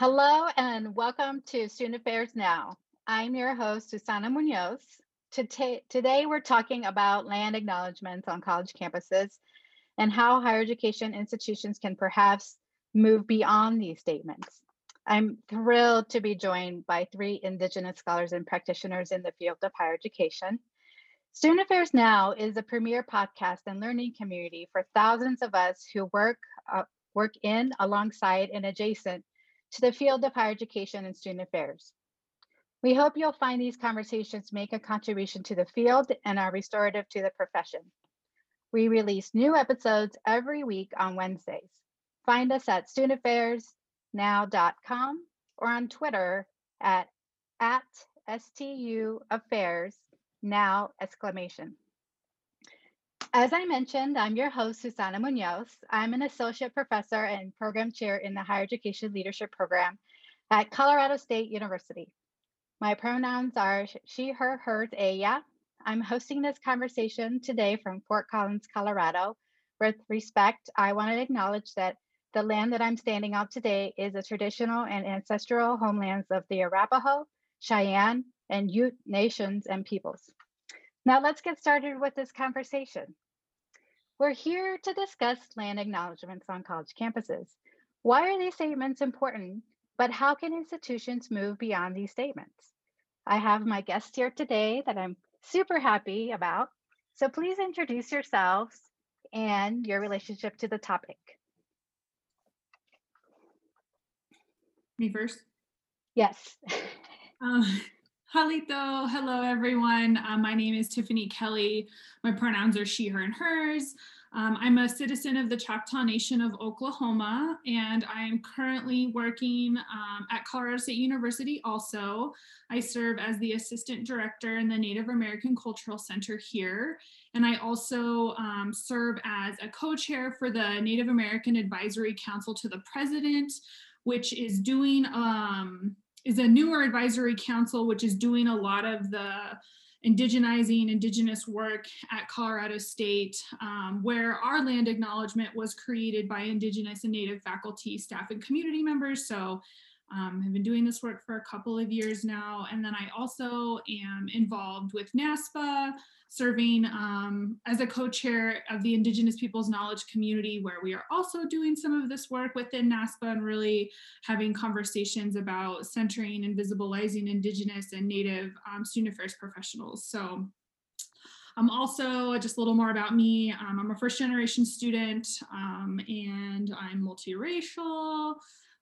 Hello and welcome to Student Affairs Now. I'm your host, Susana Munoz. Today, we're talking about land acknowledgements on college campuses and how higher education institutions can perhaps move beyond these statements. I'm thrilled to be joined by three Indigenous scholars and practitioners in the field of higher education. Student Affairs Now is a premier podcast and learning community for thousands of us who work, uh, work in, alongside, and adjacent to the field of higher education and student affairs. We hope you'll find these conversations make a contribution to the field and are restorative to the profession. We release new episodes every week on Wednesdays. Find us at studentaffairsnow.com or on Twitter at, at STU Affairs Now exclamation. As I mentioned, I'm your host, Susana Munoz. I'm an associate professor and program chair in the Higher Education Leadership Program at Colorado State University. My pronouns are she, her, hers, ella. I'm hosting this conversation today from Fort Collins, Colorado. With respect, I want to acknowledge that the land that I'm standing on today is the traditional and ancestral homelands of the Arapaho, Cheyenne, and Ute nations and peoples. Now let's get started with this conversation. We're here to discuss land acknowledgements on college campuses. Why are these statements important, but how can institutions move beyond these statements? I have my guests here today that I'm super happy about. So please introduce yourselves and your relationship to the topic. Me first? Yes. um, Halito, hello everyone. Uh, my name is Tiffany Kelly. My pronouns are she, her, and hers. Um, I'm a citizen of the Choctaw Nation of Oklahoma, and I am currently working um, at Colorado State University also. I serve as the assistant director in the Native American Cultural Center here, and I also um, serve as a co-chair for the Native American Advisory Council to the President, which is doing um, is a newer advisory council, which is doing a lot of the indigenizing indigenous work at Colorado State, um, where our land acknowledgement was created by indigenous and native faculty, staff, and community members. So um, I've been doing this work for a couple of years now. And then I also am involved with NASPA, serving um, as a co-chair of the Indigenous Peoples Knowledge Community, where we are also doing some of this work within NASPA and really having conversations about centering and visibilizing Indigenous and Native um, student affairs professionals. So I'm also just a little more about me. Um, I'm a first generation student um, and I'm multiracial.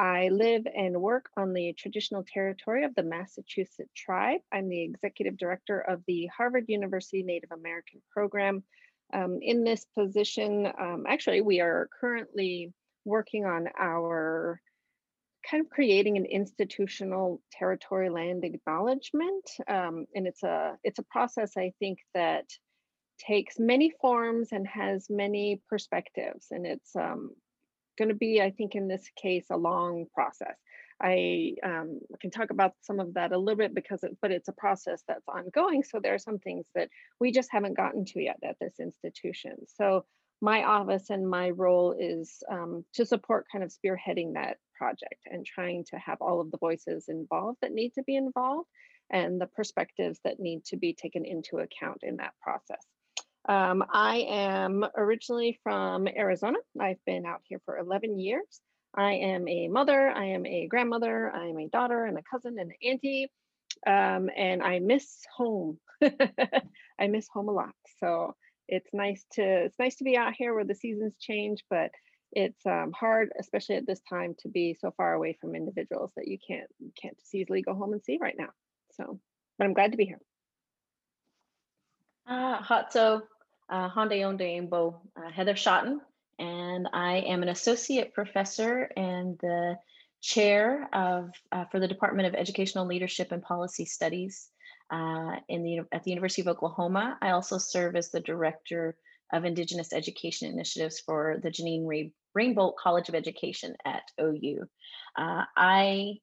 I live and work on the traditional territory of the Massachusetts tribe. I'm the executive director of the Harvard University Native American program. Um, in this position, um, actually, we are currently working on our kind of creating an institutional territory land acknowledgement. Um, and it's a it's a process I think that takes many forms and has many perspectives. And it's um, going to be, I think, in this case, a long process. I um, can talk about some of that a little bit because, it, but it's a process that's ongoing. So there are some things that we just haven't gotten to yet at this institution. So my office and my role is um, to support kind of spearheading that project and trying to have all of the voices involved that need to be involved and the perspectives that need to be taken into account in that process. Um, I am originally from Arizona. I've been out here for 11 years. I am a mother, I am a grandmother, I am a daughter and a cousin and an auntie, um, and I miss home. I miss home a lot. So it's nice to it's nice to be out here where the seasons change, but it's um, hard, especially at this time, to be so far away from individuals that you can't can't just easily go home and see right now. So, but I'm glad to be here. Uh, Hatso, uh, Honda Yonde uh, Heather Shotton, and I am an associate professor and the chair of uh, for the Department of Educational Leadership and Policy Studies uh, in the at the University of Oklahoma. I also serve as the director of Indigenous Education Initiatives for the Jeannine Rainbolt College of Education at OU. Uh, I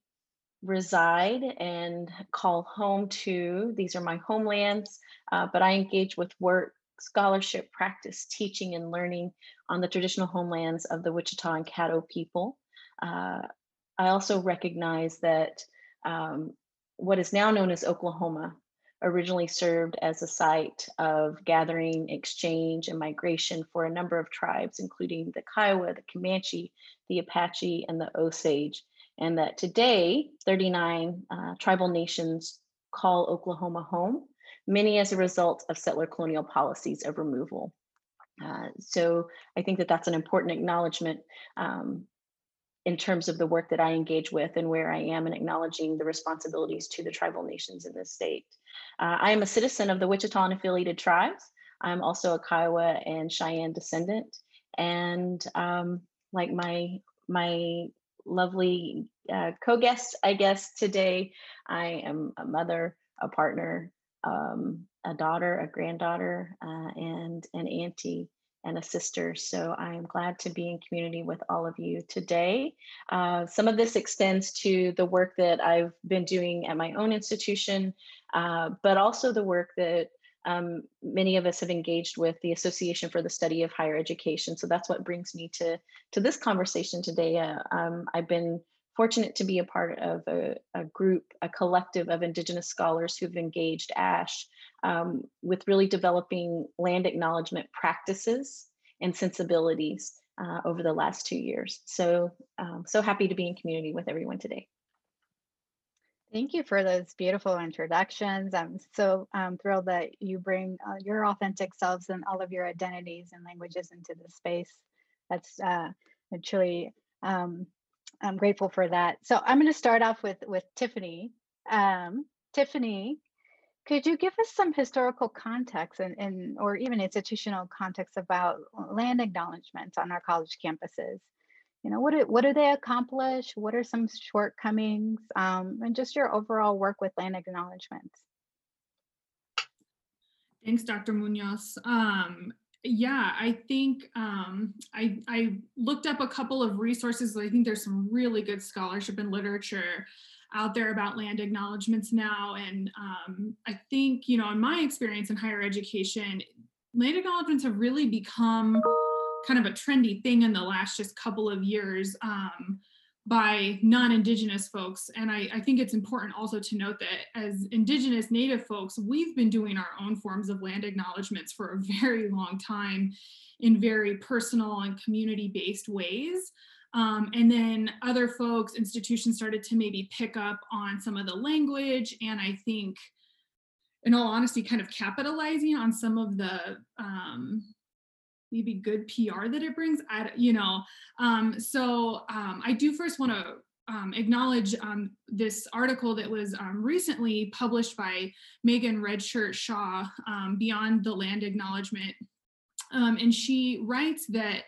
reside and call home to these are my homelands, uh, but I engage with work scholarship, practice, teaching, and learning on the traditional homelands of the Wichita and Caddo people. Uh, I also recognize that um, what is now known as Oklahoma originally served as a site of gathering, exchange, and migration for a number of tribes, including the Kiowa, the Comanche, the Apache, and the Osage. And that today, 39 uh, tribal nations call Oklahoma home many as a result of settler colonial policies of removal. Uh, so I think that that's an important acknowledgement um, in terms of the work that I engage with and where I am in acknowledging the responsibilities to the tribal nations in this state. Uh, I am a citizen of the Wichita and affiliated tribes. I'm also a Kiowa and Cheyenne descendant. And um, like my, my lovely uh, co-guest, I guess today, I am a mother, a partner, um, a daughter, a granddaughter, uh, and an auntie and a sister. So I am glad to be in community with all of you today. Uh, some of this extends to the work that I've been doing at my own institution, uh, but also the work that um, many of us have engaged with the Association for the Study of Higher Education. So that's what brings me to, to this conversation today. Uh, um, I've been fortunate to be a part of a, a group, a collective of Indigenous scholars who've engaged ASHE um, with really developing land acknowledgement practices and sensibilities uh, over the last two years. So, um, so happy to be in community with everyone today. Thank you for those beautiful introductions. I'm so um, thrilled that you bring uh, your authentic selves and all of your identities and languages into the space. That's uh, truly um, I'm grateful for that. So I'm going to start off with with Tiffany. Um, Tiffany, could you give us some historical context and, and or even institutional context about land acknowledgements on our college campuses? You know, what do, what do they accomplish? What are some shortcomings? Um, and just your overall work with land acknowledgements. Thanks, Dr. Munoz. Um, yeah, I think um, I, I looked up a couple of resources. I think there's some really good scholarship and literature out there about land acknowledgements now. And um, I think, you know, in my experience in higher education, land acknowledgements have really become kind of a trendy thing in the last just couple of years. Um, by non-indigenous folks and I, I, think it's important also to note that as indigenous native folks we've been doing our own forms of land acknowledgements for a very long time in very personal and community-based ways um, and then other folks institutions started to maybe pick up on some of the language and i think in all honesty kind of capitalizing on some of the um, maybe good PR that it brings. I, you know, um, so um, I do first want to um, acknowledge um, this article that was um, recently published by Megan Red Shirt-Shaw, um, Beyond the Land Acknowledgement. and she writes that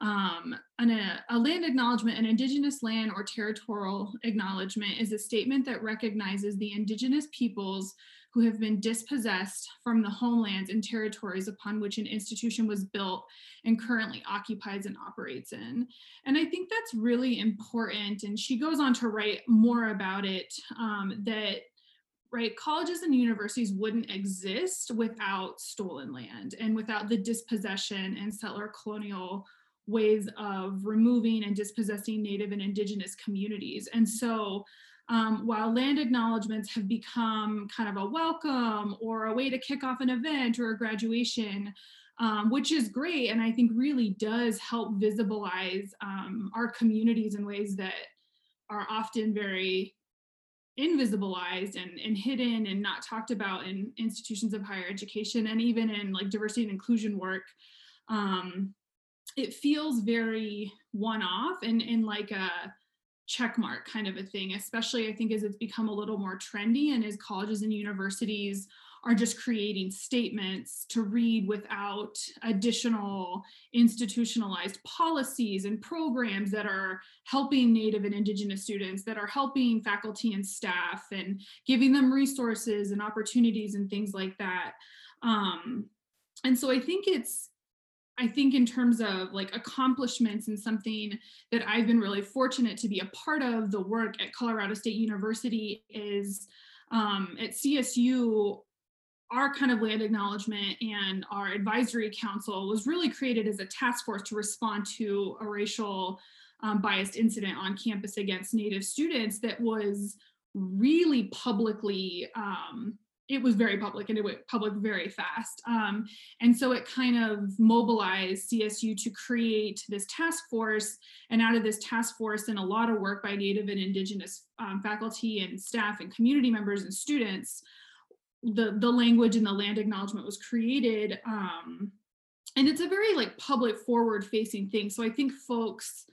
um, an, a, a, land acknowledgement, an indigenous land or territorial acknowledgement is a statement that recognizes the indigenous peoples who have been dispossessed from the homelands and territories upon which an institution was built and currently occupies and operates in. And I think that's really important. And she goes on to write more about it um, that right colleges and universities wouldn't exist without stolen land and without the dispossession and settler colonial ways of removing and dispossessing native and indigenous communities and so um, while land acknowledgements have become kind of a welcome or a way to kick off an event or a graduation, um, which is great and I think really does help visibilize um, our communities in ways that are often very invisibilized and, and hidden and not talked about in institutions of higher education and even in like diversity and inclusion work. Um, it feels very one-off and, and like a check mark kind of a thing, especially I think as it's become a little more trendy and as colleges and universities are just creating statements to read without additional institutionalized policies and programs that are helping Native and Indigenous students, that are helping faculty and staff and giving them resources and opportunities and things like that. Um, and so I think it's, I think in terms of like accomplishments and something that I've been really fortunate to be a part of the work at Colorado State University is um, at CSU, our kind of land acknowledgement and our advisory council was really created as a task force to respond to a racial um, biased incident on campus against Native students that was really publicly um, it was very public and it went public very fast. Um, and so it kind of mobilized CSU to create this task force. And out of this task force and a lot of work by Native and Indigenous um, faculty and staff and community members and students, the, the language and the land acknowledgement was created. Um, and it's a very like public forward facing thing. So I think folks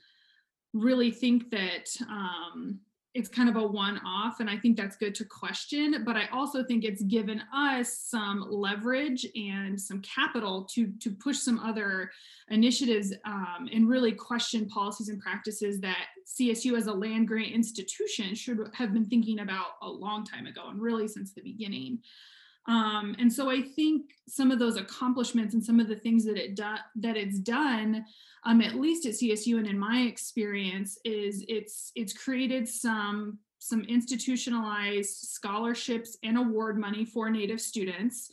really think that um, it's kind of a one-off and i think that's good to question but i also think it's given us some leverage and some capital to to push some other initiatives um, and really question policies and practices that csu as a land grant institution should have been thinking about a long time ago and really since the beginning um, and so I think some of those accomplishments and some of the things that it do, that it's done, um, at least at CSU and in my experience, is it's it's created some some institutionalized scholarships and award money for Native students.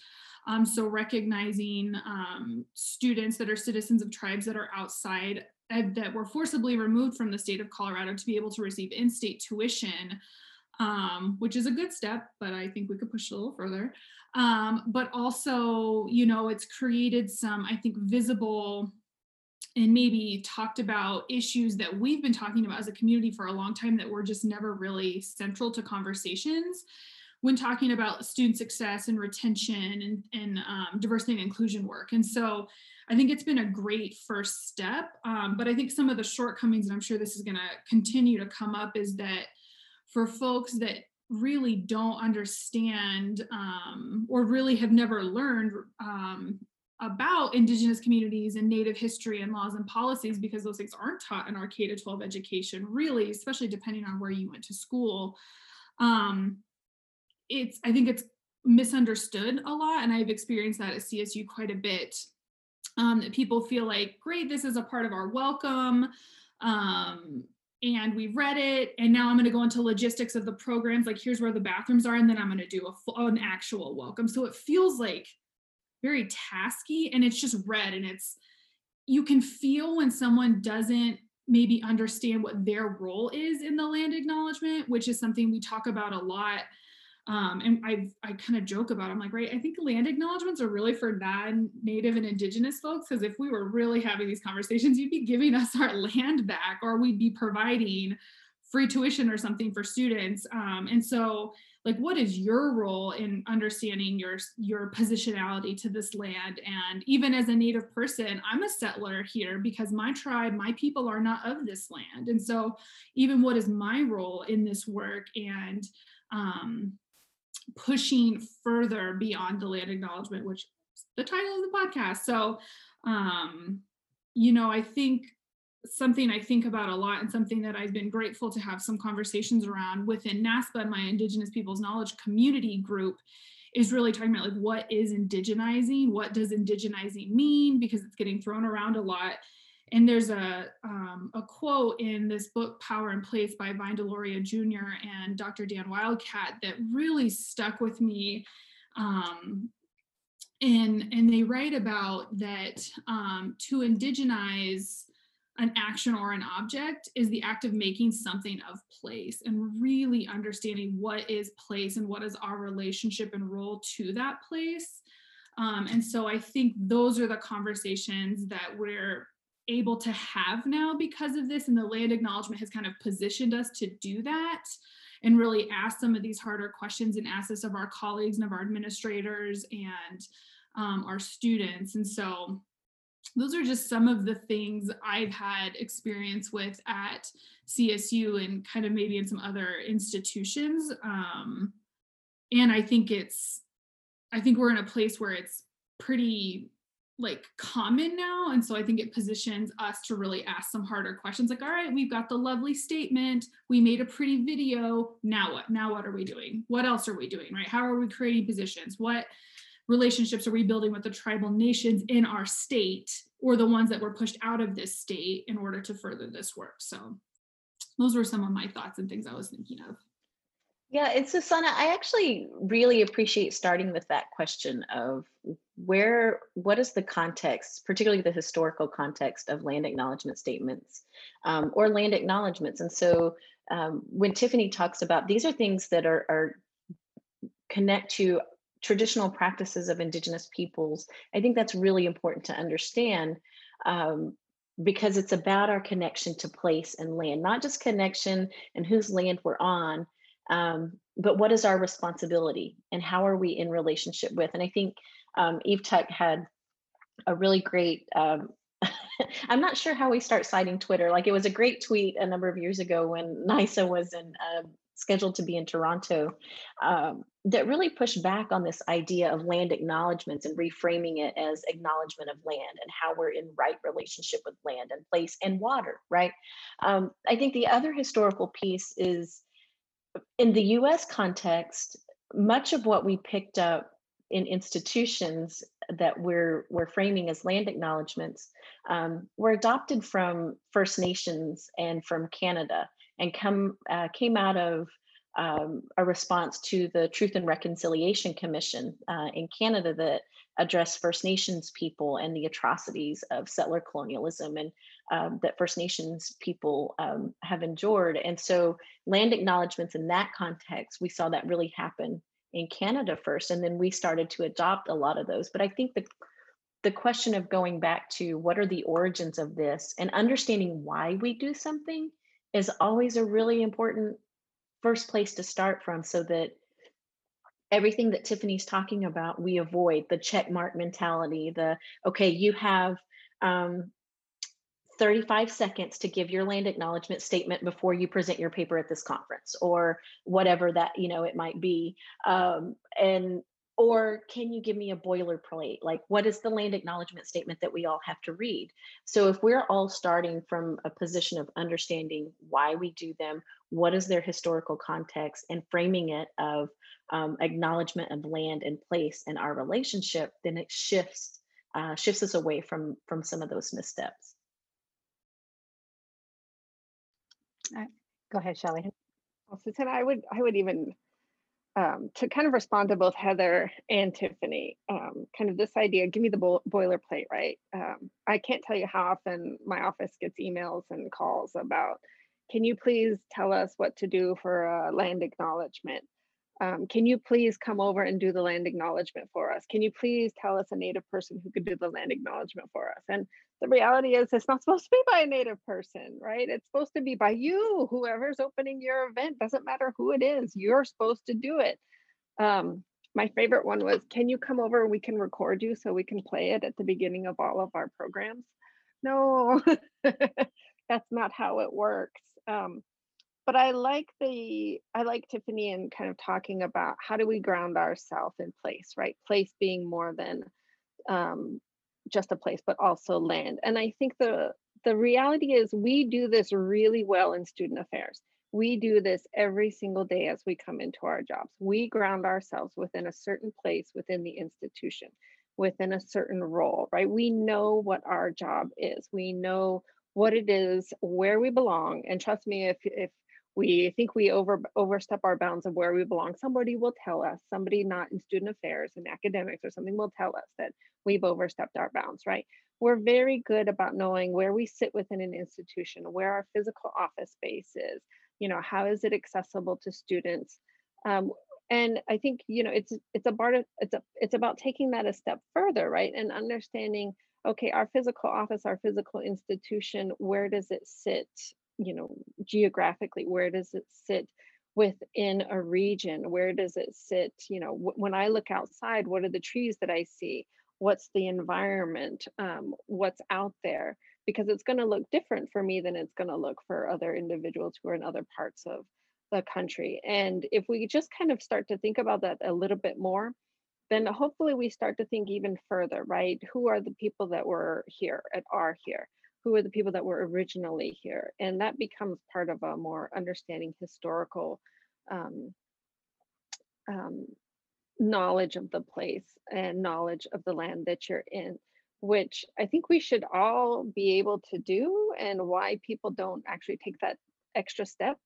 Um, so recognizing um, students that are citizens of tribes that are outside uh, that were forcibly removed from the state of Colorado to be able to receive in-state tuition um, which is a good step, but I think we could push a little further. Um, but also, you know, it's created some, I think, visible and maybe talked about issues that we've been talking about as a community for a long time that were just never really central to conversations when talking about student success and retention and, and um, diversity and inclusion work. And so I think it's been a great first step. Um, but I think some of the shortcomings, and I'm sure this is going to continue to come up, is that for folks that really don't understand um, or really have never learned um, about indigenous communities and native history and laws and policies because those things aren't taught in our K to 12 education really especially depending on where you went to school. Um, it's I think it's misunderstood a lot and I've experienced that at CSU quite a bit. Um, that people feel like great this is a part of our welcome. Um, and we read it and now i'm going to go into logistics of the programs like here's where the bathrooms are and then i'm going to do a full, an actual welcome. So it feels like very tasky and it's just read and it's you can feel when someone doesn't maybe understand what their role is in the land acknowledgement which is something we talk about a lot um, and I I kind of joke about. It. I'm like, right. I think land acknowledgements are really for non-native and indigenous folks because if we were really having these conversations, you'd be giving us our land back, or we'd be providing free tuition or something for students. Um, and so, like, what is your role in understanding your your positionality to this land? And even as a native person, I'm a settler here because my tribe, my people are not of this land. And so, even what is my role in this work and um, pushing further beyond the land acknowledgement, which is the title of the podcast. So, um, you know, I think something I think about a lot and something that I've been grateful to have some conversations around within NASPA my Indigenous Peoples Knowledge Community group is really talking about like what is indigenizing, what does indigenizing mean, because it's getting thrown around a lot and there's a, um, a quote in this book, Power and Place by Vine Deloria Jr. and Dr. Dan Wildcat that really stuck with me. Um, and, and they write about that um, to indigenize an action or an object is the act of making something of place and really understanding what is place and what is our relationship and role to that place. Um, and so I think those are the conversations that we're able to have now because of this and the land acknowledgement has kind of positioned us to do that and really ask some of these harder questions and ask this of our colleagues and of our administrators and um, our students and so those are just some of the things I've had experience with at CSU and kind of maybe in some other institutions. Um, and I think it's I think we're in a place where it's pretty like common now and so i think it positions us to really ask some harder questions like all right we've got the lovely statement we made a pretty video now what? Now what are we doing? What else are we doing right? How are we creating positions? What relationships are we building with the tribal nations in our state or the ones that were pushed out of this state in order to further this work? So those were some of my thoughts and things i was thinking of yeah, it's Susana. I actually really appreciate starting with that question of where, what is the context, particularly the historical context of land acknowledgement statements um, or land acknowledgements. And so um, when Tiffany talks about these are things that are, are connect to traditional practices of indigenous peoples, I think that's really important to understand um, because it's about our connection to place and land, not just connection and whose land we're on, um, but what is our responsibility and how are we in relationship with? And I think um, Eve Tuck had a really great, um, I'm not sure how we start citing Twitter. Like it was a great tweet a number of years ago when NISA was in, uh, scheduled to be in Toronto um, that really pushed back on this idea of land acknowledgements and reframing it as acknowledgement of land and how we're in right relationship with land and place and water, right? Um, I think the other historical piece is in the US context, much of what we picked up in institutions that we're we're framing as land acknowledgements um, were adopted from First Nations and from Canada and come uh, came out of um, a response to the Truth and Reconciliation Commission uh, in Canada that addressed First Nations people and the atrocities of settler colonialism and um, that First Nations people um, have endured. And so, land acknowledgements in that context, we saw that really happen in Canada first, and then we started to adopt a lot of those. But I think the the question of going back to what are the origins of this and understanding why we do something is always a really important first place to start from so that everything that Tiffany's talking about, we avoid the check mark mentality, the okay, you have um, 35 seconds to give your land acknowledgement statement before you present your paper at this conference or whatever that you know it might be um, and or can you give me a boilerplate? Like what is the land acknowledgement statement that we all have to read? So if we're all starting from a position of understanding why we do them what is their historical context and framing it of um, acknowledgement of land and place in our relationship then it shifts uh, shifts us away from from some of those missteps Go ahead, Shelly. Well, Susana, I would I would even um, to kind of respond to both Heather and Tiffany, um, kind of this idea, give me the bo- boilerplate, right? Um, I can't tell you how often my office gets emails and calls about, can you please tell us what to do for a land acknowledgement? Um, can you please come over and do the land acknowledgement for us? Can you please tell us a Native person who could do the land acknowledgement for us? And the reality is, it's not supposed to be by a Native person, right? It's supposed to be by you, whoever's opening your event. Doesn't matter who it is, you're supposed to do it. Um, my favorite one was, can you come over? We can record you so we can play it at the beginning of all of our programs. No, that's not how it works. Um, but I like the I like Tiffany and kind of talking about how do we ground ourselves in place, right? Place being more than um, just a place, but also land. And I think the the reality is we do this really well in student affairs. We do this every single day as we come into our jobs. We ground ourselves within a certain place within the institution, within a certain role, right? We know what our job is. We know what it is, where we belong. And trust me, if if we think we over overstep our bounds of where we belong somebody will tell us somebody not in student affairs and academics or something will tell us that we've overstepped our bounds right we're very good about knowing where we sit within an institution where our physical office space is you know how is it accessible to students um, and i think you know it's it's a part of it's a it's about taking that a step further right and understanding okay our physical office our physical institution where does it sit you know geographically? Where does it sit within a region? Where does it sit you know w- when i look outside what are the trees that i see? What's the environment? Um, what's out there? Because it's going to look different for me than it's going to look for other individuals who are in other parts of the country. And if we just kind of start to think about that a little bit more then hopefully we start to think even further, right? Who are the people that were here and are here? Who are the people that were originally here? And that becomes part of a more understanding historical um, um, knowledge of the place and knowledge of the land that you're in, which I think we should all be able to do, and why people don't actually take that extra step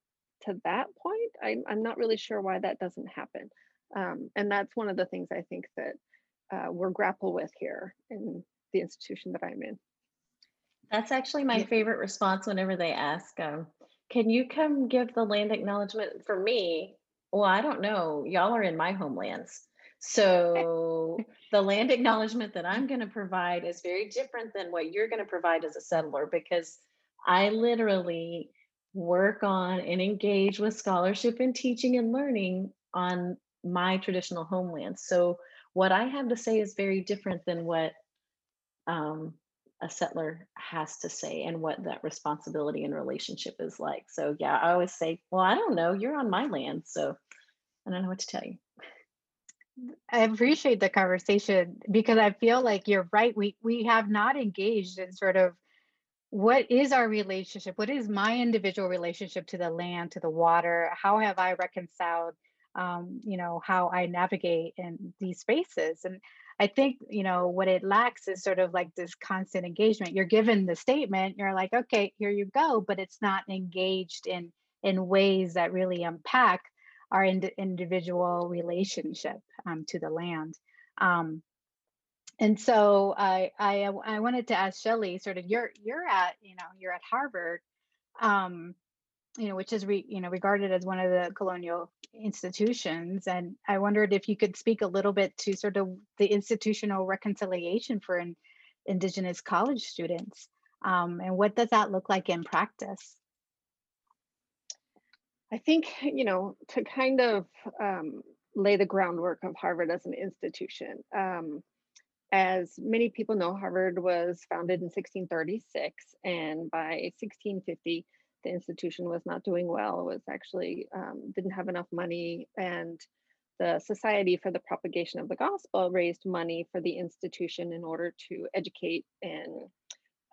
to that point. I'm, I'm not really sure why that doesn't happen. Um, and that's one of the things I think that uh, we're grapple with here in the institution that I'm in. That's actually my favorite response whenever they ask, um, can you come give the land acknowledgement for me? Well, I don't know. Y'all are in my homelands. So the land acknowledgement that I'm going to provide is very different than what you're going to provide as a settler because I literally work on and engage with scholarship and teaching and learning on my traditional homeland. So what I have to say is very different than what um, a settler has to say and what that responsibility and relationship is like. So yeah, I always say, well, I don't know, you're on my land, so I don't know what to tell you. I appreciate the conversation because I feel like you're right. We we have not engaged in sort of what is our relationship? What is my individual relationship to the land, to the water? How have I reconciled, um, you know, how I navigate in these spaces? And I think, you know, what it lacks is sort of like this constant engagement. You're given the statement, you're like, okay, here you go, but it's not engaged in in ways that really unpack our ind- individual relationship um, to the land. Um, and so I, I I wanted to ask Shelly, sort of you're you're at you know you're at Harvard, um, you know which is re, you know regarded as one of the colonial institutions, and I wondered if you could speak a little bit to sort of the institutional reconciliation for in, Indigenous college students, um, and what does that look like in practice? I think, you know, to kind of um, lay the groundwork of Harvard as an institution. Um, as many people know, Harvard was founded in 1636, and by 1650, the institution was not doing well. Was actually um, didn't have enough money, and the Society for the Propagation of the Gospel raised money for the institution in order to educate and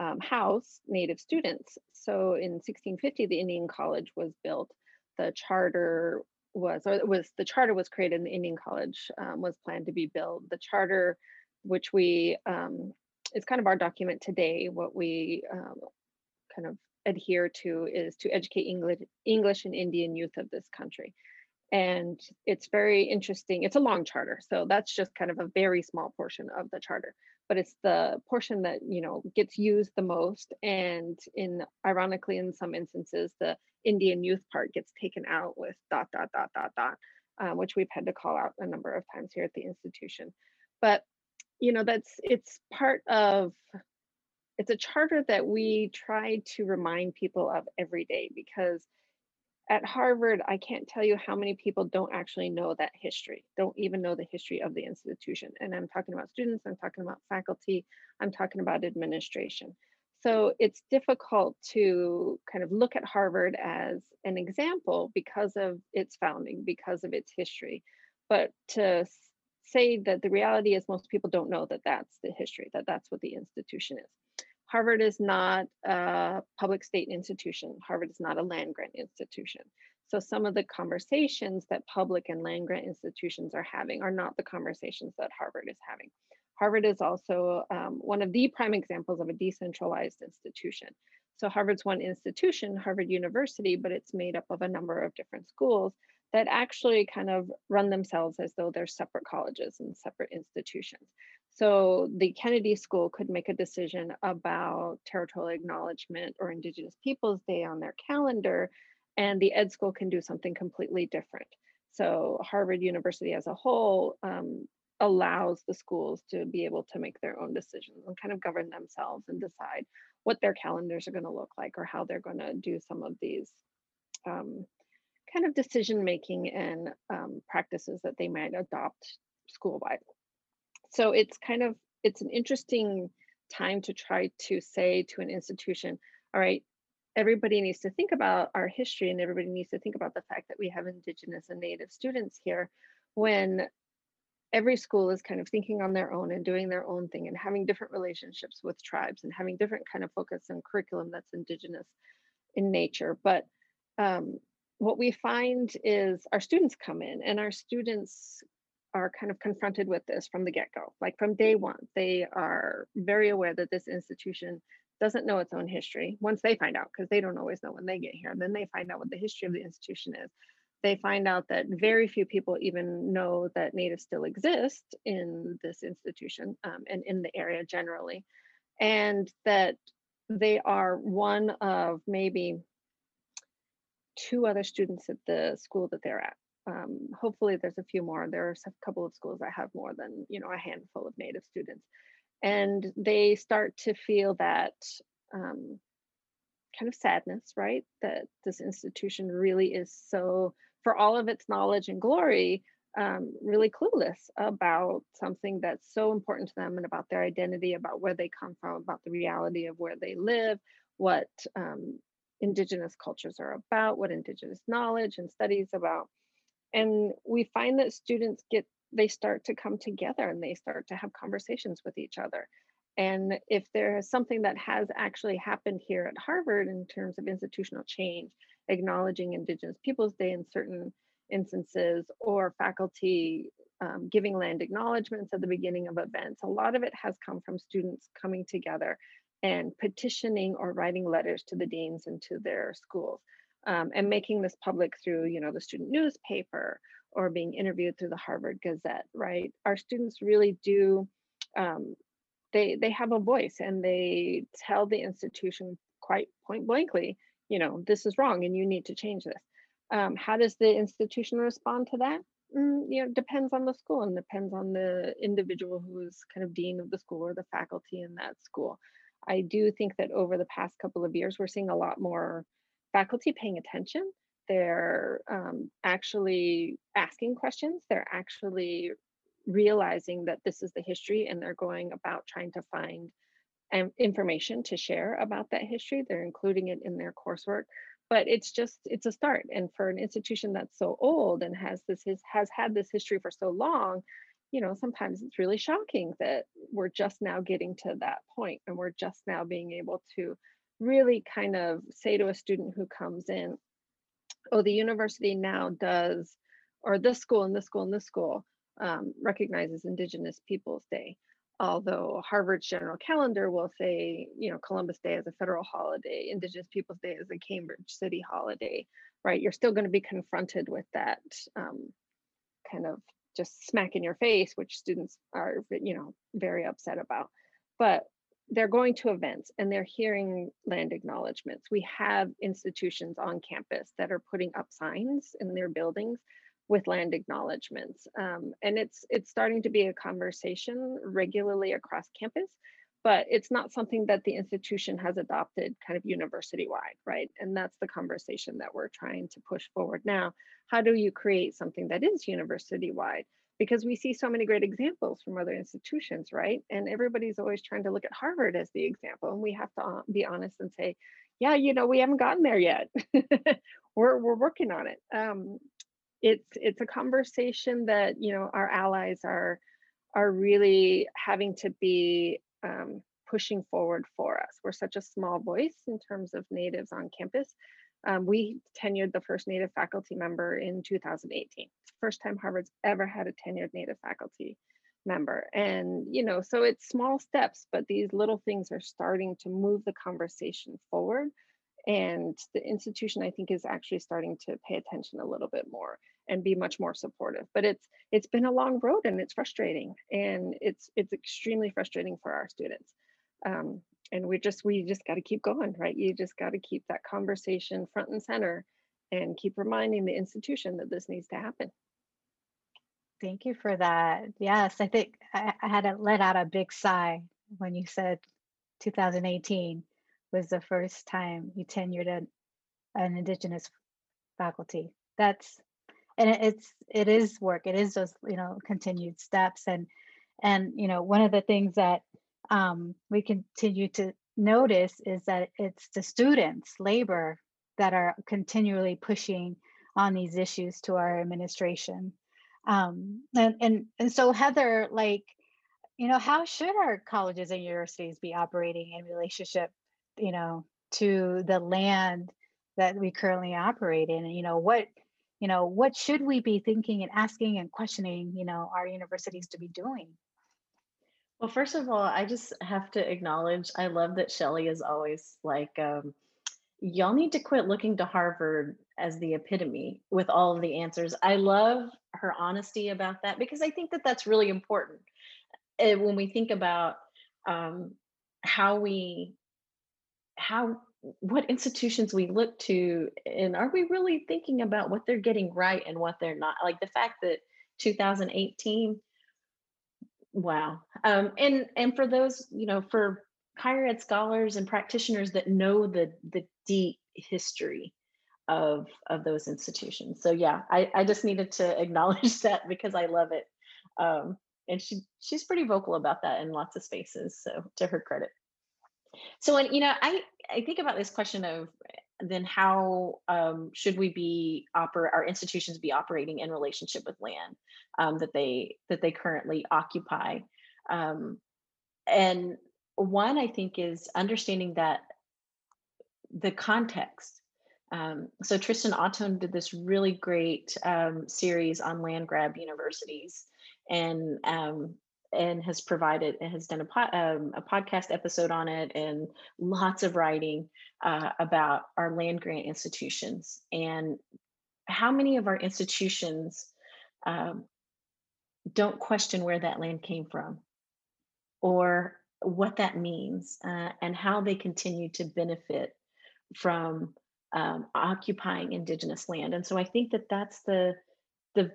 um, house Native students. So in 1650, the Indian College was built. The charter was, or it was the charter was created, and the Indian College um, was planned to be built. The charter which we um, is kind of our document today. What we um, kind of adhere to is to educate English, English and Indian youth of this country. And it's very interesting. It's a long charter, so that's just kind of a very small portion of the charter. But it's the portion that you know gets used the most, and in ironically, in some instances, the Indian youth part gets taken out with dot dot dot dot dot, um, which we've had to call out a number of times here at the institution. But you know that's it's part of it's a charter that we try to remind people of every day because at harvard i can't tell you how many people don't actually know that history don't even know the history of the institution and i'm talking about students i'm talking about faculty i'm talking about administration so it's difficult to kind of look at harvard as an example because of its founding because of its history but to say that the reality is most people don't know that that's the history, that that's what the institution is. Harvard is not a public state institution. Harvard is not a land grant institution. So some of the conversations that public and land grant institutions are having are not the conversations that Harvard is having. Harvard is also um, one of the prime examples of a decentralized institution. So Harvard's one institution, Harvard University, but it's made up of a number of different schools that actually kind of run themselves as though they're separate colleges and separate institutions. So the Kennedy School could make a decision about territorial acknowledgement or Indigenous Peoples Day on their calendar, and the Ed School can do something completely different. So Harvard University as a whole um, allows the schools to be able to make their own decisions and kind of govern themselves and decide what their calendars are going to look like or how they're going to do some of these um, kind of decision making and um, practices that they might adopt school wide. So it's kind of it's an interesting time to try to say to an institution, all right, everybody needs to think about our history and everybody needs to think about the fact that we have indigenous and native students here when every school is kind of thinking on their own and doing their own thing and having different relationships with tribes and having different kind of focus and curriculum that's indigenous in nature. But um, what we find is our students come in and our students are kind of confronted with this from the get-go like from day one they are very aware that this institution doesn't know its own history once they find out because they don't always know when they get here and then they find out what the history of the institution is. They find out that very few people even know that natives still exist in this institution um, and in the area generally and that they are one of maybe two other students at the school that they're at um, hopefully there's a few more. There are a couple of schools that have more than, you know, a handful of Native students. And they start to feel that um, kind of sadness, right? That this institution really is so, for all of its knowledge and glory, um, really clueless about something that's so important to them and about their identity, about where they come from, about the reality of where they live, what um, Indigenous cultures are about, what Indigenous knowledge and studies about and we find that students get they start to come together and they start to have conversations with each other. And if there is something that has actually happened here at harvard in terms of institutional change acknowledging indigenous peoples day in certain instances or faculty um, giving land acknowledgements at the beginning of events a lot of it has come from students coming together and petitioning or writing letters to the deans and to their schools um, and making this public through, you know, the student newspaper or being interviewed through the Harvard Gazette, right? Our students really do, um, they, they have a voice and they tell the institution quite point blankly, you know, this is wrong and you need to change this. Um, how does the institution respond to that? Mm, you know, depends on the school and depends on the individual who is kind of dean of the school or the faculty in that school. I do think that over the past couple of years, we're seeing a lot more faculty paying attention. They're um, actually asking questions. They're actually realizing that this is the history and they're going about trying to find um, information to share about that history. They're including it in their coursework. But it's just, it's a start. And for an institution that's so old and has this his, has had this history for so long, you know, sometimes it's really shocking that we're just now getting to that point and we're just now being able to really kind of say to a student who comes in, oh, the university now does, or this school and this school and this school um, recognizes Indigenous Peoples Day. Although Harvard's general calendar will say, you know, Columbus Day is a federal holiday, Indigenous Peoples Day is a Cambridge City holiday, right? You're still going to be confronted with that um, kind of just smack in your face, which students are, you know, very upset about. But they're going to events and they're hearing land acknowledgements. We have institutions on campus that are putting up signs in their buildings with land acknowledgements. Um, and it's it's starting to be a conversation regularly across campus, but it's not something that the institution has adopted kind of university wide, right? And that's the conversation that we're trying to push forward now. How do you create something that is university wide? Because we see so many great examples from other institutions, right? And everybody's always trying to look at Harvard as the example. And we have to uh, be honest and say, yeah, you know, we haven't gotten there yet. we're, we're working on it. Um, it's, it's a conversation that, you know, our allies are, are really having to be um, pushing forward for us. We're such a small voice in terms of natives on campus um, we tenured the first Native faculty member in 2018. First time Harvard's ever had a tenured Native faculty member. And, you know, so it's small steps, but these little things are starting to move the conversation forward. And the institution, I think, is actually starting to pay attention a little bit more and be much more supportive. But it's it's been a long road and it's frustrating. And it's it's extremely frustrating for our students. Um, and we just we just got to keep going right you just got to keep that conversation front and center and keep reminding the institution that this needs to happen Thank you for that. Yes, I think I, I had to let out a big sigh when you said 2018 was the first time you tenured an, an Indigenous faculty. That's and it, it's it is work. It is those you know continued steps and and you know one of the things that um, we continue to notice is that it's the students, labor, that are continually pushing on these issues to our administration. Um, and, and, and so Heather, like, you know, how should our colleges and universities be operating in relationship, you know, to the land that we currently operate in? And, you know, what, you know, what should we be thinking and asking and questioning, you know, our universities to be doing? Well, first of all, I just have to acknowledge I love that Shelly is always like, um, y'all need to quit looking to Harvard as the epitome with all of the answers. I love her honesty about that because I think that that's really important. When we think about um, how we, how, what institutions we look to, and are we really thinking about what they're getting right and what they're not? Like the fact that 2018 Wow. Um, and and for those, you know, for higher ed scholars and practitioners that know the the deep history of of those institutions. So yeah, I, I just needed to acknowledge that because I love it. Um, and she she's pretty vocal about that in lots of spaces. So to her credit. So when you know, I I think about this question of then how um, should we be oper- our institutions be operating in relationship with land um, that they that they currently occupy um, and one i think is understanding that the context um, so tristan Ahtone did this really great um, series on land grab universities and um, and has provided and has done a, po- um, a podcast episode on it and lots of writing uh, about our land grant institutions. And how many of our institutions um, don't question where that land came from or what that means uh, and how they continue to benefit from um, occupying indigenous land and so i think that that's the the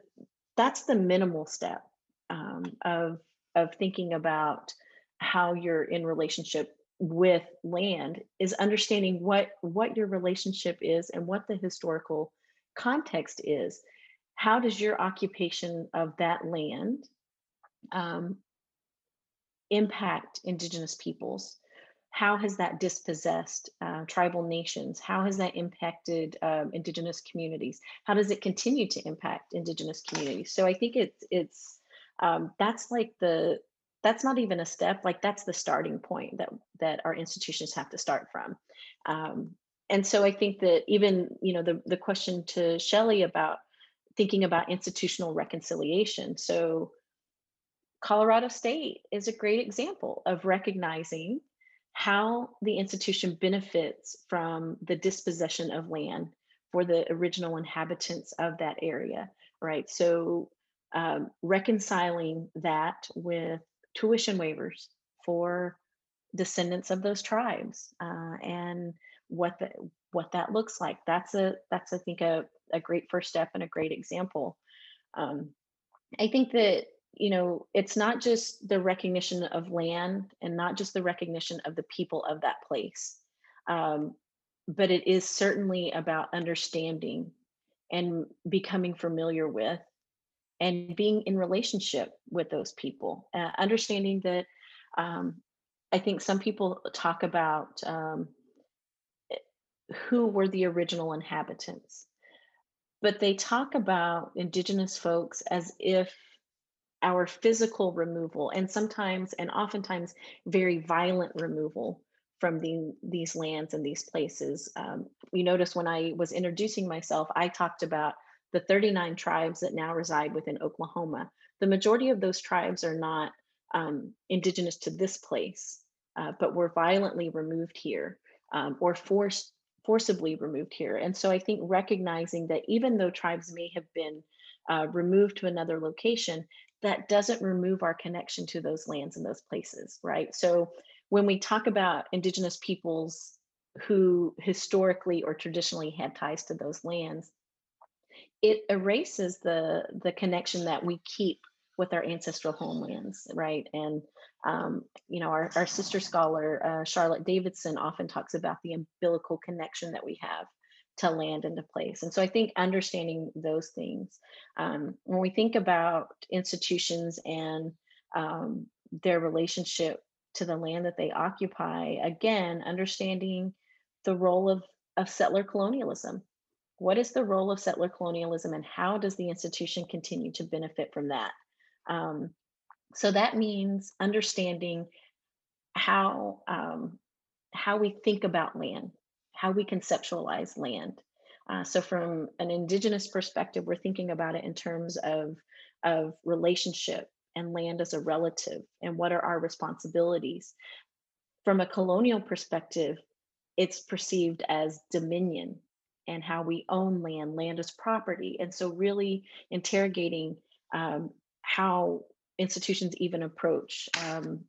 that's the minimal step um, of of thinking about how you're in relationship with land is understanding what what your relationship is and what the historical context is. How does your occupation of that land um, impact indigenous peoples how has that dispossessed uh, tribal nations? How has that impacted um, indigenous communities? How does it continue to impact indigenous communities? So i think it's it's um, that's like the that's not even a step like that's the starting point that that our institutions have to start from. Um, and so i think that even you know the, the question to Shelly about thinking about institutional reconciliation. So colorado state is a great example of recognizing how the institution benefits from the dispossession of land for the original inhabitants of that area right so um, reconciling that with tuition waivers for descendants of those tribes uh, and what the, what that looks like. That's a that's I think a, a great first step and a great example. Um, I think that you know it's not just the recognition of land and not just the recognition of the people of that place, um, but it is certainly about understanding and becoming familiar with and being in relationship with those people uh, understanding that um, i think some people talk about um, who were the original inhabitants but they talk about indigenous folks as if our physical removal and sometimes and oftentimes very violent removal from the, these lands and these places um, you notice when i was introducing myself i talked about the 39 tribes that now reside within Oklahoma, the majority of those tribes are not um, indigenous to this place, uh, but were violently removed here um, or forced forcibly removed here. And so I think recognizing that even though tribes may have been uh, removed to another location, that doesn't remove our connection to those lands and those places, right? So when we talk about indigenous peoples who historically or traditionally had ties to those lands, it erases the the connection that we keep with our ancestral homelands, right? And um, you know, our, our sister scholar uh, Charlotte Davidson often talks about the umbilical connection that we have to land into place. And so I think understanding those things, um, when we think about institutions and um, their relationship to the land that they occupy, again, understanding the role of, of settler colonialism What is the role of settler colonialism and how does the institution continue to benefit from that? Um, so that means understanding how um, how we think about land, how we conceptualize land. Uh, so from an indigenous perspective, we're thinking about it in terms of of relationship and land as a relative and what are our responsibilities. From a colonial perspective, it's perceived as dominion and how we own land, land as property. And so, really interrogating um, how institutions even approach um,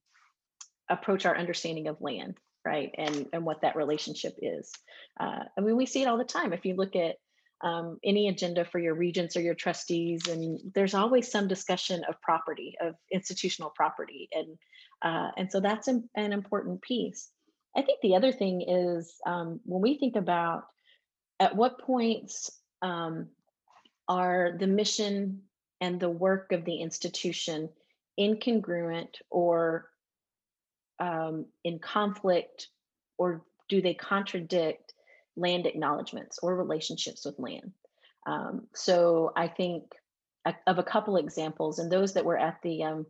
approach our understanding of land, right, and and what that relationship is. Uh, I mean, we see it all the time. If you look at um, any agenda for your regents or your trustees, and there's always some discussion of property, of institutional property, and uh, and so that's an, an, important piece. I think the other thing is um, when we think about at what points um, are the mission and the work of the institution incongruent or um, in conflict, or do they contradict land acknowledgments or relationships with land. Um, so I think of a couple examples, and those that were at the um,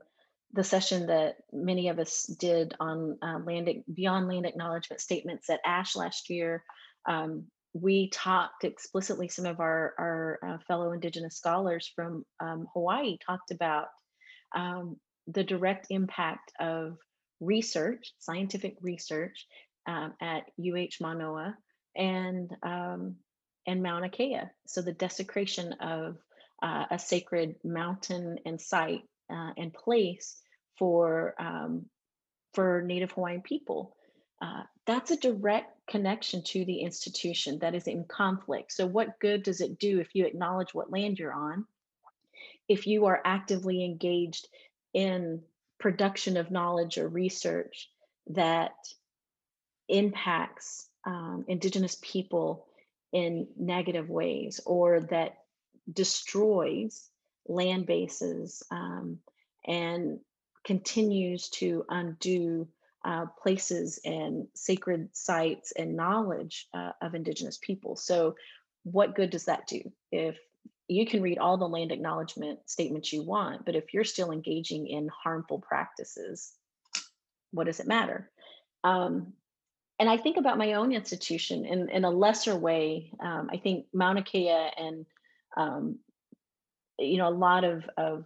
the session that many of us did on uh, land beyond land acknowledgement statements at ASHE last year. Um, we talked explicitly. Some of our our uh, fellow Indigenous scholars from um, Hawaii talked about um, the direct impact of research, scientific research, um, at UH Manoa and um, and Mauna Kea. So the desecration of uh, a sacred mountain and site uh, and place for um, for Native Hawaiian people. Uh, that's a direct connection to the institution that is in conflict. So, what good does it do if you acknowledge what land you're on? If you are actively engaged in production of knowledge or research that impacts um, indigenous people in negative ways or that destroys land bases um, and continues to undo uh, places and sacred sites and knowledge uh, of indigenous people. So what good does that do if you can read all the land acknowledgement statements you want but if you're still engaging in harmful practices what does it matter um, and I think about my own institution in, in a lesser way. Um, I think Mauna Kea and um, you know a lot of, of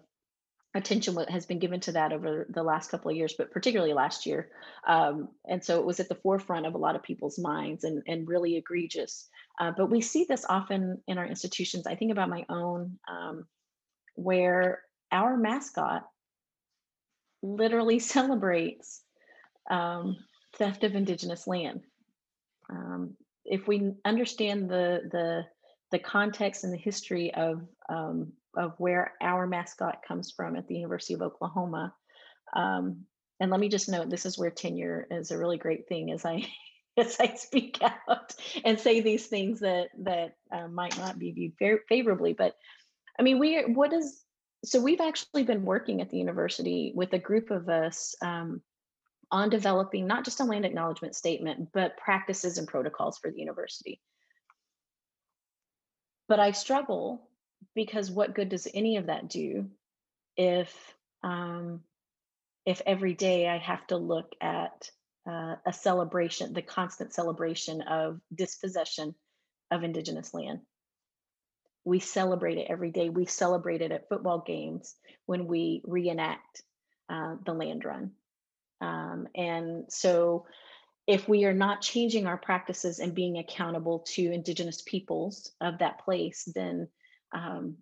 attention has been given to that over the last couple of years, but particularly last year. Um, and so it was at the forefront of a lot of people's minds and, and really egregious. Uh, but we see this often in our institutions. I think about my own, um, where our mascot literally celebrates um, theft of indigenous land. Um, if we understand the the the context and the history of um, of where our mascot comes from at the University of Oklahoma, um, and let me just note this is where tenure is a really great thing as I as I speak out and say these things that that uh, might not be viewed very favorably. But I mean, we what is so we've actually been working at the university with a group of us um, on developing not just a land acknowledgement statement, but practices and protocols for the university. But I struggle because what good does any of that do if um, if every day I have to look at uh, a celebration, the constant celebration of dispossession of indigenous land. We celebrate it every day. We celebrate it at football games when we reenact uh, the land run. Um, and so, if we are not changing our practices and being accountable to Indigenous peoples of that place, then um,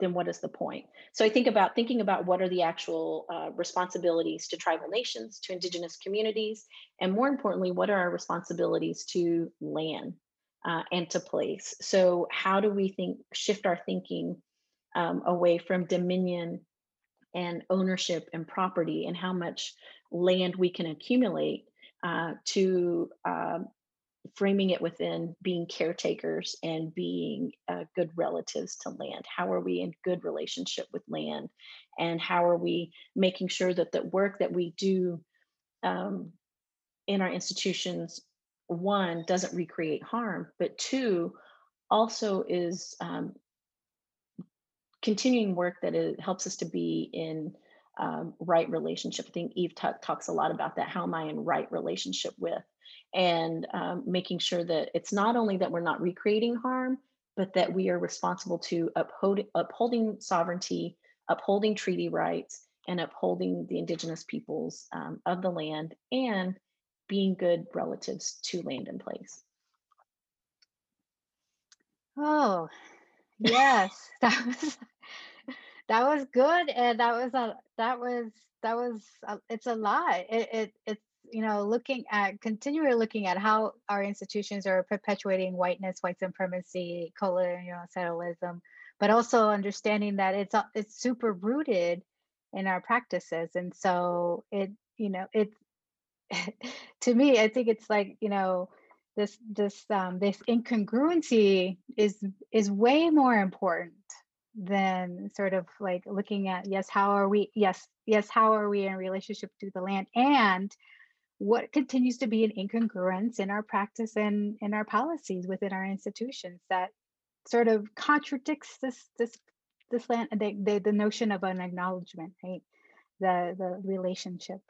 then what is the point? So I think about thinking about what are the actual uh, responsibilities to tribal nations, to Indigenous communities, and more importantly, what are our responsibilities to land uh, and to place? So how do we think shift our thinking um, away from dominion and ownership and property and how much land we can accumulate uh, to um, framing it within being caretakers and being uh, good relatives to land. How are we in good relationship with land? And how are we making sure that the work that we do um, in our institutions, one, doesn't recreate harm, but two, also is um, continuing work that it helps us to be in um, right relationship. I think Eve Tuck talks a lot about that. How am I in right relationship with? And um, making sure that it's not only that we're not recreating harm, but that we are responsible to uphold, upholding sovereignty, upholding treaty rights, and upholding the indigenous peoples um, of the land and being good relatives to land and place. Oh, yes, that was that was good, and that was a that was that was a, it's a lot. It, it it's you know looking at continually looking at how our institutions are perpetuating whiteness, white supremacy, colonial settlerism, but also understanding that it's it's super rooted in our practices, and so it you know it to me I think it's like you know this this um, this incongruency is is way more important than sort of like looking at yes how are we yes yes how are we in relationship to the land? And what continues to be an incongruence in our practice and in our policies within our institutions that sort of contradicts this this this land the, the, the notion of an acknowledgement right the the relationship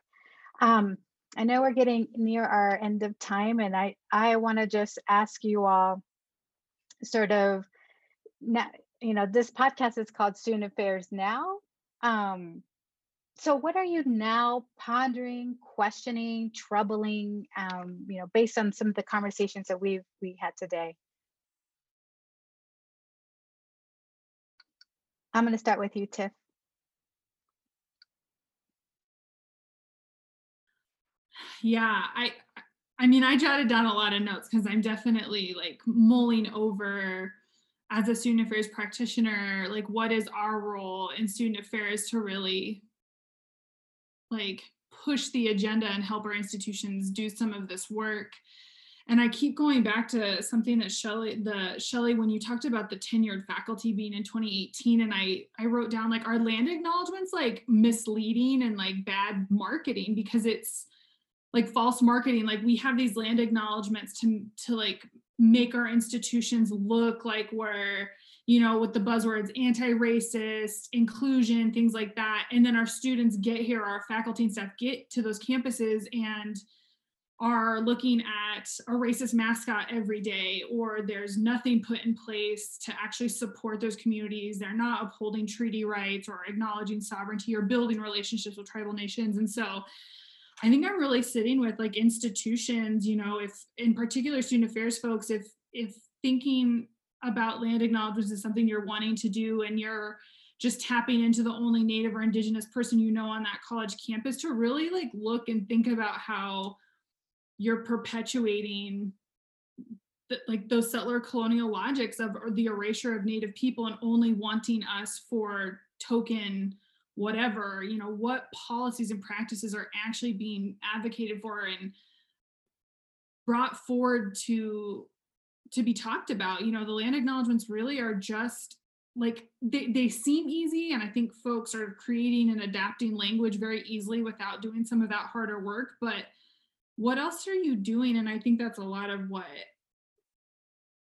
um I know we're getting near our end of time, and I I want to just ask you all, sort of, now, you know, this podcast is called Student Affairs Now. Um, so, what are you now pondering, questioning, troubling? Um, you know, based on some of the conversations that we've we had today. I'm going to start with you, Tiff. yeah i i mean i jotted down a lot of notes because i'm definitely like mulling over as a student affairs practitioner like what is our role in student affairs to really like push the agenda and help our institutions do some of this work. And i keep going back to something that shelly the shelly when you talked about the tenured faculty being in 2018 and i i wrote down like our land acknowledgments like misleading and like bad marketing? Because it's like false marketing. Like we have these land acknowledgments to to like make our institutions look like we're you know with the buzzwords anti-racist inclusion things like that. And then our students get here our faculty and staff get to those campuses and are looking at a racist mascot every day or there's nothing put in place to actually support those communities. They're not upholding treaty rights or acknowledging sovereignty or building relationships with tribal nations. And so I think I'm really sitting with like institutions, you know, if in particular student affairs folks, if if thinking about land acknowledgements is something you're wanting to do and you're just tapping into the only native or indigenous person you know on that college campus to really like look and think about how you're perpetuating the, like those settler colonial logics of the erasure of native people and only wanting us for token whatever you know what policies and practices are actually being advocated for and brought forward to to be talked about you know the land acknowledgements really are just like they, they seem easy and i think folks are creating and adapting language very easily without doing some of that harder work but what else are you doing? And i think that's a lot of what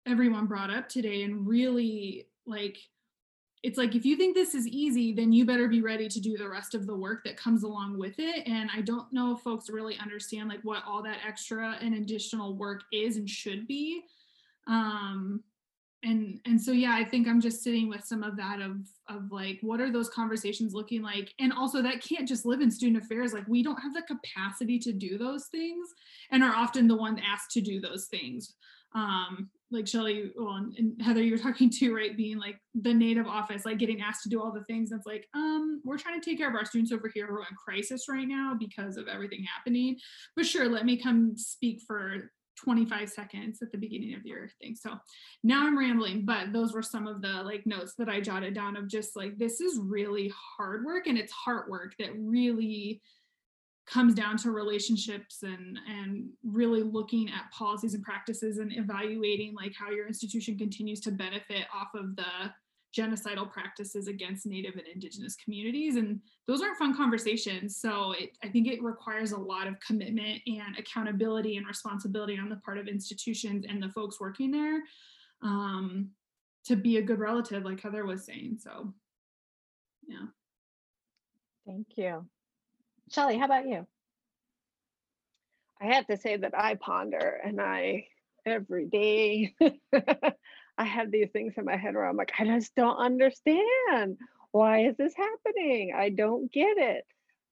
everyone brought up today and really like it's like if you think this is easy then you better be ready to do the rest of the work that comes along with it and i don't know if folks really understand like what all that extra and additional work is and should be um and and so yeah i think i'm just sitting with some of that of of like what are those conversations looking like and also that can't just live in student affairs like we don't have the capacity to do those things and are often the one asked to do those things um like Shelly well, and Heather, you were talking to, right? Being like the native office, like getting asked to do all the things. That's like, um, we're trying to take care of our students over here who are in crisis right now because of everything happening. But sure, let me come speak for 25 seconds at the beginning of your thing. So now I'm rambling, but those were some of the like notes that I jotted down of just like this is really hard work and it's hard work that really comes down to relationships and and really looking at policies and practices and evaluating like how your institution continues to benefit off of the genocidal practices against native and indigenous communities and those aren't fun conversations so it, i think it requires a lot of commitment and accountability and responsibility on the part of institutions and the folks working there um, to be a good relative, like Heather was saying. So, yeah. Thank you. Shelly, how about you? I have to say that I ponder and I every day I have these things in my head where I'm like, I just don't understand. Why is this happening? I don't get it.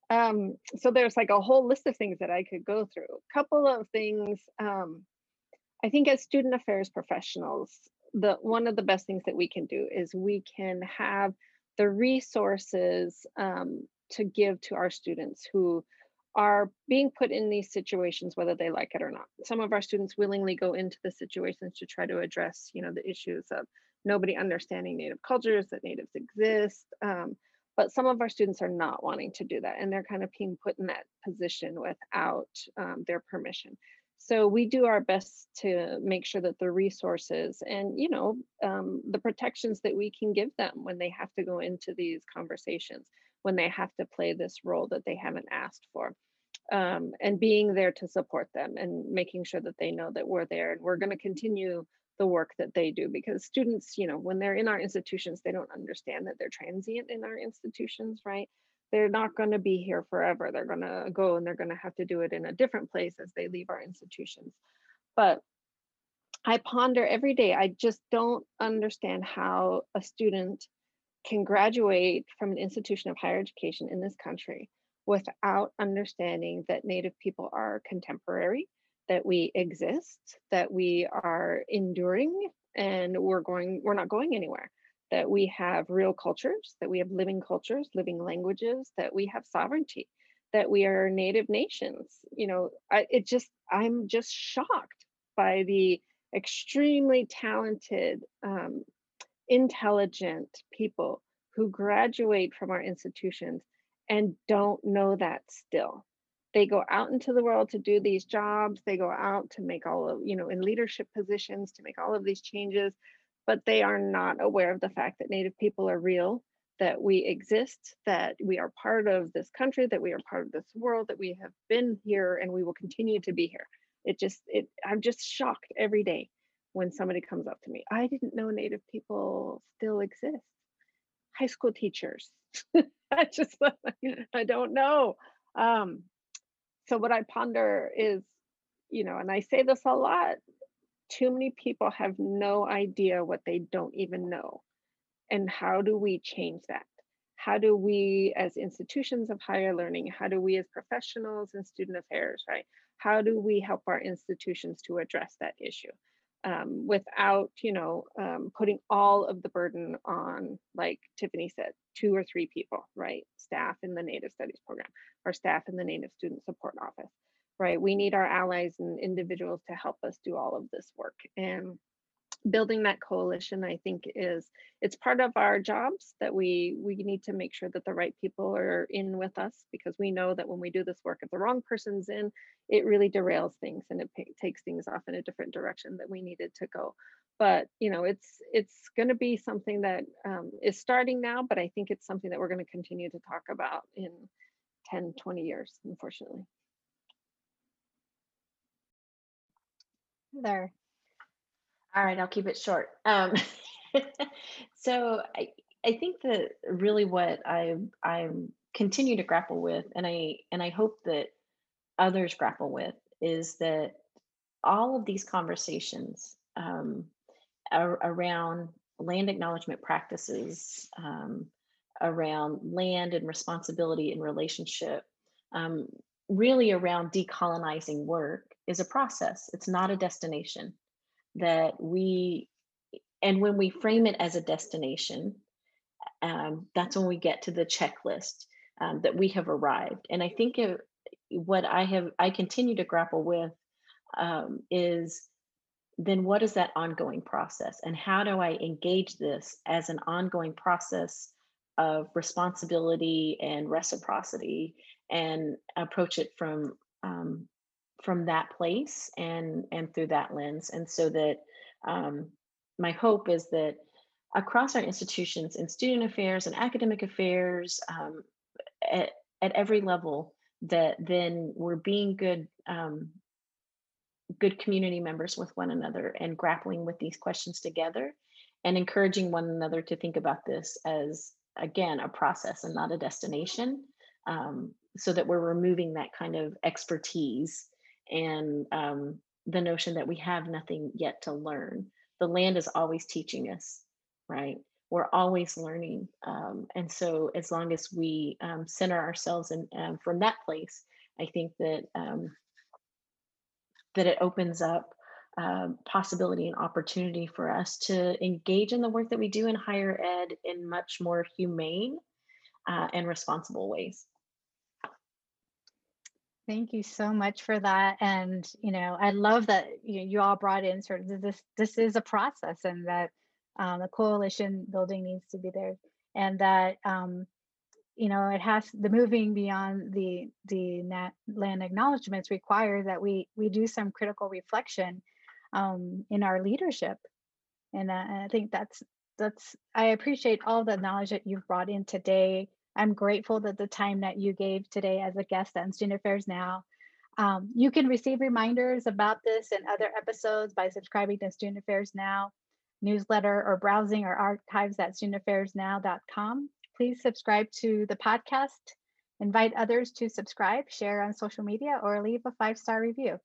Um, so there's like a whole list of things that I could go through. A couple of things. Um, I think as student affairs professionals, the one of the best things that we can do is we can have the resources um, to give to our students who are being put in these situations whether they like it or not. Some of our students willingly go into the situations to try to address you know the issues of nobody understanding native cultures that natives exist um, but some of our students are not wanting to do that and they're kind of being put in that position without um, their permission. So we do our best to make sure that the resources and you know um, the protections that we can give them when they have to go into these conversations when they have to play this role that they haven't asked for um, and being there to support them and making sure that they know that we're there and we're going to continue the work that they do because students you know when they're in our institutions they don't understand that they're transient in our institutions right? They're not going to be here forever. They're going to go and they're going to have to do it in a different place as they leave our institutions. But i ponder every day i just don't understand how a student can graduate from an institution of higher education in this country without understanding that native people are contemporary that we exist, that we are enduring, and we're going, we're not going anywhere. That we have real cultures, that we have living cultures, living languages, that we have sovereignty, that we are native nations. You know, I, it just, I'm just shocked by the extremely talented, um, intelligent people who graduate from our institutions and don't know that still. They go out into the world to do these jobs they go out to make all of you know in leadership positions to make all of these changes but they are not aware of the fact that native people are real that we exist that we are part of this country that we are part of this world that we have been here and we will continue to be here. It just it i'm just shocked every day when somebody comes up to me i didn't know native people still exist high school teachers i just i don't know um, so what I ponder is, you know, and I say this a lot, too many people have no idea what they don't even know. And how do we change that? How do we, as institutions of higher learning, how do we, as professionals and student affairs, right? How do we help our institutions to address that issue? Um, without you know um, putting all of the burden on like tiffany said two or three people right staff in the native studies program or staff in the Native Student Support Office, right? We need our allies and individuals to help us do all of this work. And building that coalition, I think, is it's part of our jobs that we we need to make sure that the right people are in with us because we know that when we do this work, if the wrong person's in, it really derails things and it takes things off in a different direction that we needed to go but you know it's it's going to be something that um, is starting now but i think it's something that we're going to continue to talk about in 10, 20 years, unfortunately. There. All right, I'll keep it short. Um, so I, I think that really what I I continue to grapple with, and I and I hope that others grapple with, is that all of these conversations um, around land acknowledgement practices, um, around land and responsibility and relationship, um, really around decolonizing work, is a process. It's not a destination that we, and when we frame it as a destination, um, that's when we get to the checklist um, that we have arrived. And I think it, what I have, I continue to grapple with um, is then what is that ongoing process and how do I engage this as an ongoing process of responsibility and reciprocity and approach it from um, from that place and and through that lens and so that um, my hope is that across our institutions in student affairs and academic affairs um, at, at every level that then we're being good um, good community members with one another and grappling with these questions together and encouraging one another to think about this as again a process and not a destination um, so that we're removing that kind of expertise and um, the notion that we have nothing yet to learn the land is always teaching us right we're always learning um, and so as long as we um, center ourselves and um, from that place i think that um, that it opens up um, possibility and opportunity for us to engage in the work that we do in higher ed in much more humane uh, and responsible ways. Thank you so much for that. And, you know, I love that you, you all brought in sort of this, this is a process and that um, the coalition building needs to be there and that, um, you know, it has the moving beyond the, the nat, land acknowledgements require that we, we do some critical reflection um, in our leadership. And, uh, I think that's, that's, I appreciate all the knowledge that you've brought in today I'm grateful that the time that you gave today as a guest on Student Affairs Now. Um, you can receive reminders about this and other episodes by subscribing to Student Affairs Now newsletter or browsing our archives at studentaffairsnow.com. Please subscribe to the podcast, invite others to subscribe, share on social media, or leave a five star review.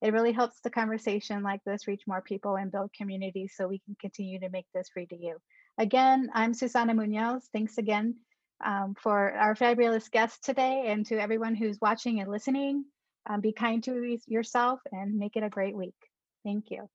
It really helps the conversation like this reach more people and build community so we can continue to make this free to you. Again, I'm Susana Munoz. Thanks again um, for our fabulous guests today and to everyone who's watching and listening. Um, be kind to yourself and make it a great week. Thank you.